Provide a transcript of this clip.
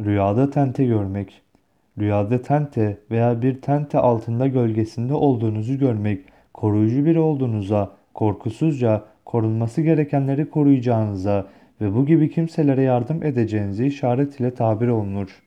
Rüyada tente görmek. Rüyada tente veya bir tente altında gölgesinde olduğunuzu görmek, koruyucu biri olduğunuza, korkusuzca, korunması gerekenleri koruyacağınıza ve bu gibi kimselere yardım edeceğinizi işaret ile tabir olunur.